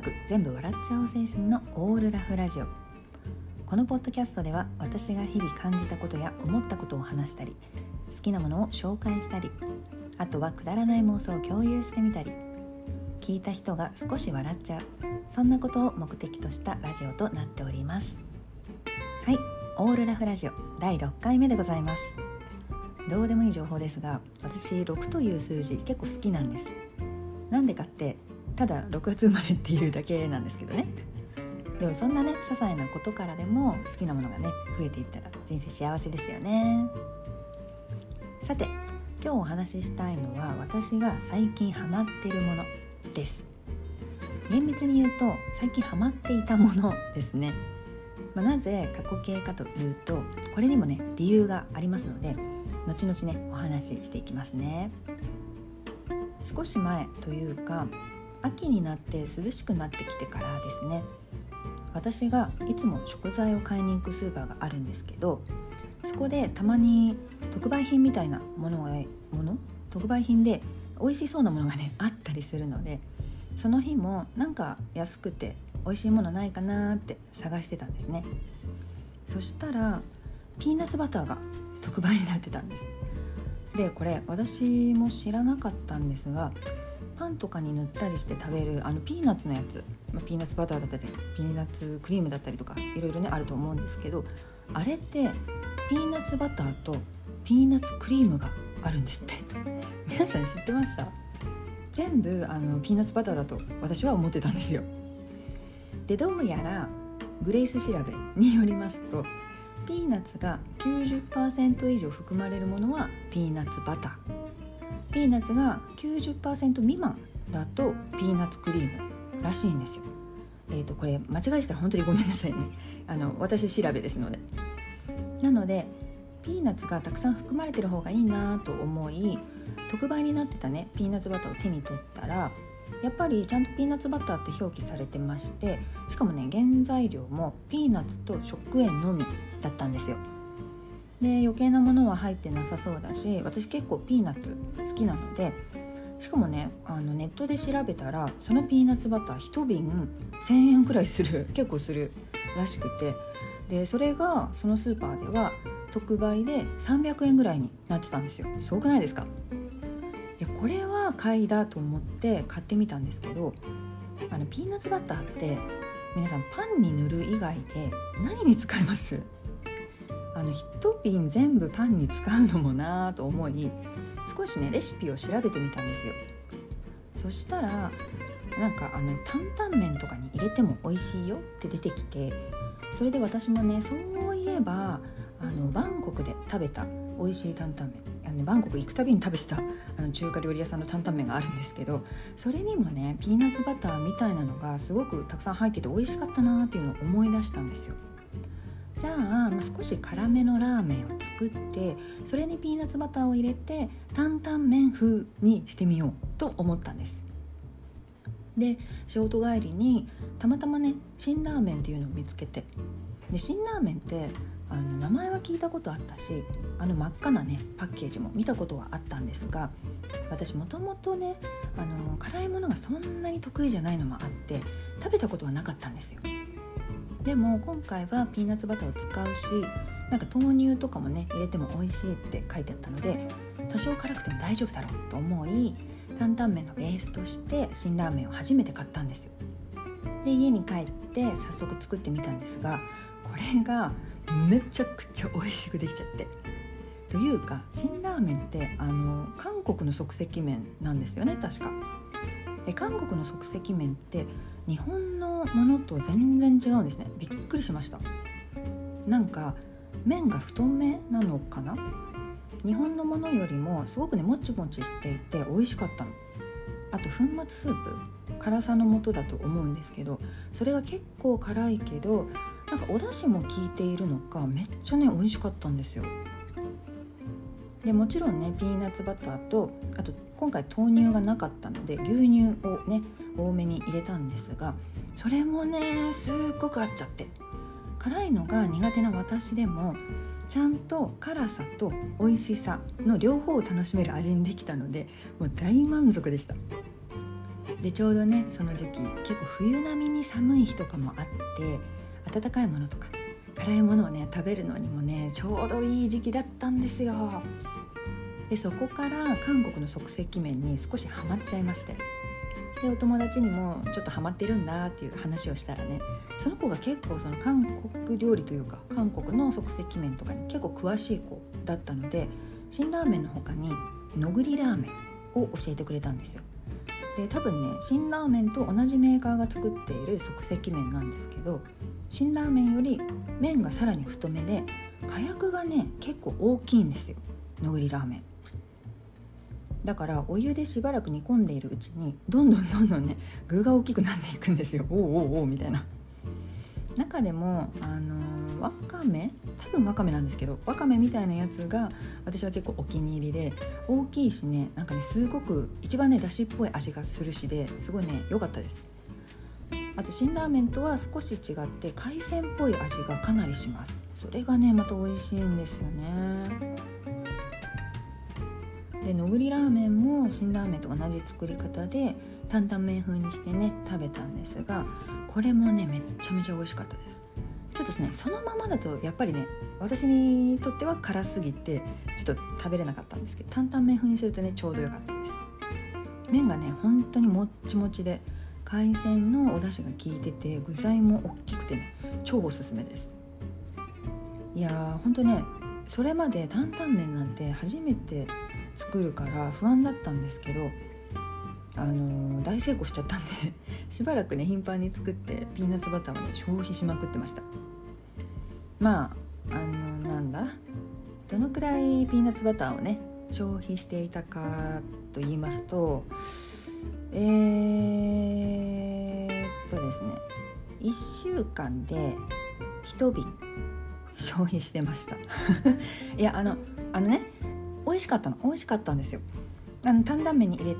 く全部笑っちゃおう精神のオールラフラジオ。このポッドキャストでは私が日々感じたことや思ったことを話したり好きなものを紹介したりあとはくだらない妄想を共有してみたり聞いた人が少し笑っちゃうそんなことを目的としたラジオとなっております。はいオールラフラジオ第6回目でございます。どうでもいい情報ですが私6という数字結構好きなんです。なんでかってただ6月生まれっていうだけなんですけどね。でもそんなね些細なことからでも好きなものがね増えていったら人生幸せですよね。さて今日お話ししたいのは私が最近ハマってるものです。厳密に言うと最近ハマっていたものですね、まあ、なぜ過去形かというとこれにもね理由がありますので後々ねお話ししていきますね。少し前というか秋になって涼しくなってきてからですね。私がいつも食材を買いに行くスーパーがあるんですけどそこでたまに特売品みたいなものがもの？特売品で美味しそうなものがね あったりするのでその日もなんか安くて美味しいものないかなって探してたんですね。そしたらピーナッツバターが特売になってたんです。でこれ私も知らなかったんですがンとかに塗ったりして食べるあのピーナッツのやつ、まあ、ピーナッツバターだったりピーナッツクリームだったりとかいろいろねあると思うんですけどあれってピーナッツバターとピーナッツクリームがあるんですって。皆さん知ってました？全部あのピーナッツバターだと私は思ってたんですよ。でどうやらグレイス調べによりますとピーナッツが90%以上含まれるものはピーナッツバター。ピーナッツが90%未満だとピーナッツクリームらしいんですよ。えーと、これ間違いしたら本当にごめんなさいね。あの私調べですので。なのでピーナッツがたくさん含まれてる方がいいなと思い特売になってたねピーナッツバターを手に取ったらやっぱりちゃんとピーナッツバターって表記されてましてしかもね原材料もピーナッツと食塩のみだったんですよ。で余計なものは入ってなさそうだし私結構ピーナッツ好きなのでしかもねあのネットで調べたらそのピーナッツバター1瓶1,000円くらいする 結構するらしくて。でそれがそのスーパーでは特売で300円ぐらいになってたんですよ。すごくないですか？いやこれは買いだと思って買ってみたんですけどあのピーナッツバターって皆さんパンに塗る以外で何に使います？あの1瓶全部パンに使うのもなと思い少しねレシピを調べてみたんですよ。そしたらなんかあの担々麺とかに入れても美味しいよって出てきてそれで私もねそういえばあのバンコクで食べた美味しい担々麺あのバンコク行くたびに食べてたあの中華料理屋さんの担々麺があるんですけどそれにもねピーナッツバターみたいなのがすごくたくさん入ってて美味しかったなっていうのを思い出したんですよ。じゃあ、まあ、少し辛めのラーメンを作ってそれにピーナッツバターを入れて担々麺風にしてみようと思ったんです。で仕事帰りにたまたまね辛ラーメンっていうのを見つけてで辛ラーメンってあの名前は聞いたことあったしあの真っ赤なねパッケージも見たことはあったんですが私もともとねあの辛いものがそんなに得意じゃないのもあって食べたことはなかったんですよ。でも今回はピーナッツバターを使うしなんか豆乳とかもね入れても美味しいって書いてあったので多少辛くても大丈夫だろうと思い担々麺のベースとして辛ラーメンを初めて買ったんですよ。で家に帰って早速作ってみたんですがこれがめちゃくちゃ美味しくできちゃって。というか辛ラーメンってあの韓国の即席麺なんですよね確か。で韓国の即席麺って日本のものと全然違うんですね。びっくりしました。なんか麺が太めなのかな？日本のものよりもすごくねもちもちしていて美味しかったの。あと粉末スープ。辛さの素だと思うんですけどそれが結構辛いけどなんかお出汁も効いているのかめっちゃね美味しかったんですよ。でもちろんねピーナッツバターとあと今回豆乳がなかったので牛乳をね多めに入れたんですがそれもねすっごく合っちゃって。辛いのが苦手な私でもちゃんと辛さと美味しさの両方を楽しめる味にできたのでもう大満足でした。でちょうどねその時期結構冬並みに寒い日とかもあって温かいものとか辛いものをね食べるのにもねちょうどいい時期だったんですよ。でそこから韓国の即席麺に少しハマっちゃいまして。でお友達にもちょっとハマってるんだっていう話をしたらねその子が結構その韓国料理というか韓国の即席麺とかに結構詳しい子だったので辛ラーメンの他にのぐりラーメンを教えてくれたんですよ。で多分ね辛ラーメンと同じメーカーが作っている即席麺なんですけど辛ラーメンより麺がさらに太めで火薬がね結構大きいんですよ。のぐりラーメン。だからお湯でしばらく煮込んでいるうちにどんどんどんどんね具が大きくなっていくんですよ。おおおおみたいな。中でもあのー、わかめ多分わかめなんですけどわかめみたいなやつが私は結構お気に入りで大きいしねなんかねすごく一番ねだしっぽい味がするしですごいね良かったです。あと辛ラーメンとは少し違って海鮮っぽい味がかなりします。それがねまた美味しいんですよね。でのぐりラーメンも辛ラーメンと同じ作り方で担々麺風にしてね食べたんですがこれもねめっちゃめちゃ美味しかったです。ちょっとですねそのままだとやっぱりね私にとっては辛すぎてちょっと食べれなかったんですけど担々麺風にするとねちょうどよかったです。麺がね本当にもっちもちで海鮮のお出汁が効いてて具材も大きくてね超おすすめです。いやーほんとねそれまで担々麺なんて初めて作るから不安だったんですけどあのー、大成功しちゃったんで しばらくね頻繁に作ってピーナッツバターをね消費しまくってました。まああのー、なんだどのくらいピーナッツバターをね消費していたかと言いますとえー、っとですね1週間で1瓶消費してました。いやあのあのね美味しかったの。美味しかったんですよ。あの担々麺に入れ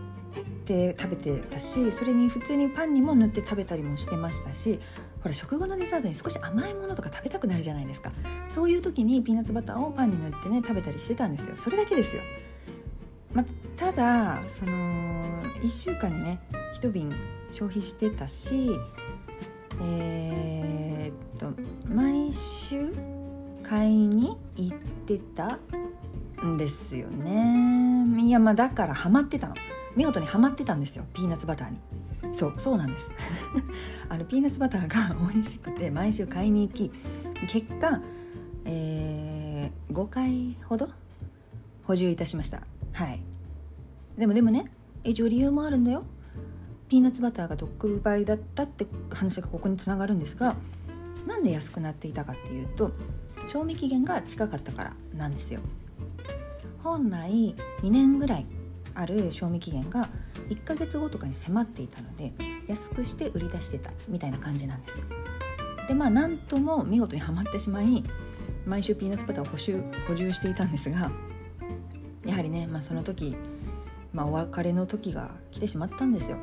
て食べてたしそれに普通にパンにも塗って食べたりもしてましたしほら食後のデザートに少し甘いものとか食べたくなるじゃないですか。そういう時にピーナッツバターをパンに塗ってね食べたりしてたんですよ。それだけですよ、まただその1週間にね1瓶消費してたしえー、っと毎週買いに行ってたんですよね。いやまあだからハマってたの。見事にハマってたんですよピーナッツバターに。そうそうなんです。あのピーナッツバターが美味しくて毎週買いに行き結果、えー、5回ほど補充いたしました。はい。でもでもね一応理由もあるんだよ。ピーナッツバターが特売だったって話がここにつながるんですがなんで安くなっていたかっていうと賞味期限が近かったからなんですよ。本来2年ぐらいある賞味期限が1ヶ月後とかに迫っていたので安くして売り出してたみたいな感じなんですよ。でまあなんとも見事にはまってしまい毎週ピーナッツバターを補修補充していたんですがやはりね、まあ、その時、まあ、お別れの時が来てしまったんですよ。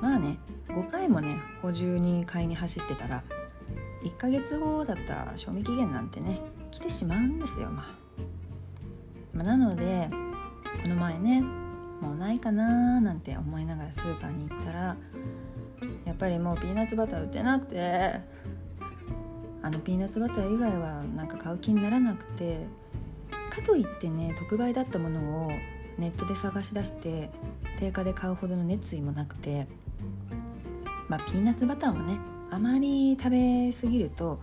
まあね5回もね補充に買いに走ってたら1ヶ月後だった賞味期限なんてね来てしまうんですよ。まあまあ、なのでこの前ねもうないかなーなんて思いながらスーパーに行ったらやっぱりもうピーナッツバター売ってなくてあのピーナッツバター以外はなんか買う気にならなくてかといってね特売だったものをネットで探し出して定価で買うほどの熱意もなくてまあピーナッツバターもねあまり食べ過ぎると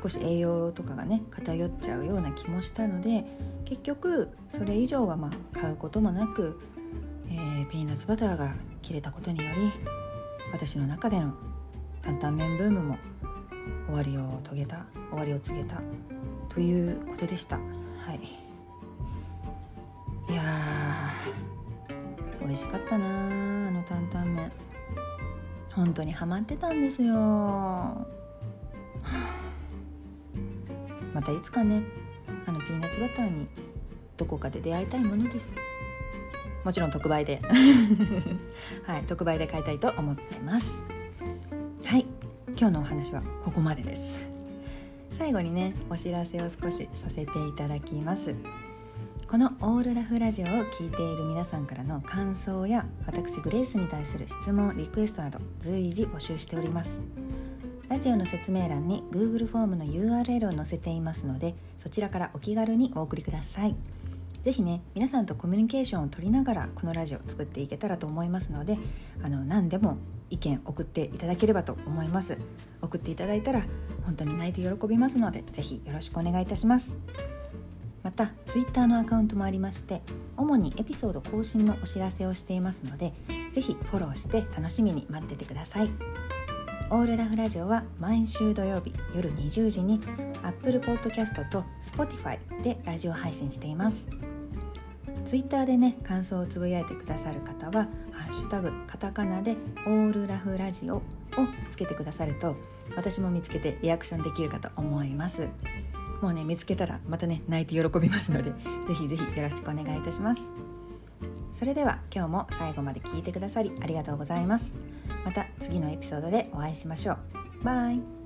少し栄養とかがね偏っちゃうような気もしたので結局それ以上はまあ買うこともなく、えー、ピーナッツバターが切れたことにより私の中での担々麺ブームも終わりを遂げた終わりを告げたということでした。はい。いや美味しかったなあの担々麺。本当にハマってたんですよ。またいつかねあのピーナッツバターにどこかで出会いたいものです。もちろん特売で。はい特売で買いたいと思ってます。はい今日のお話はここまでです。最後にねお知らせを少しさせていただきます。このオールラフラジオを聞いている皆さんからの感想や私グレースに対する質問リクエストなど随時募集しております。ラジオの説明欄に Google フォームの URL を載せていますのでそちらからお気軽にお送りください。是非ね皆さんとコミュニケーションを取りながらこのラジオを作っていけたらと思いますのであの何でも意見送っていただければと思います。送っていただいたら本当に泣いて喜びますので是非よろしくお願いいたします。また Twitter のアカウントもありまして主にエピソード更新のお知らせをしていますのでぜひフォローして楽しみに待っててください。オールラフラジオは毎週土曜日夜20時に Apple Podcast と Spotify でラジオ配信しています。ツイッターでね感想をつぶやいてくださる方は「ハッシュタグカタカナでオールラフラジオ」をつけてくださると私も見つけてリアクションできるかと思います。もうね見つけたらまたね泣いて喜びますのでぜひぜひよろしくお願いいたします。それでは今日も最後まで聞いてくださりありがとうございます。また次のエピソードでお会いしましょう。バイ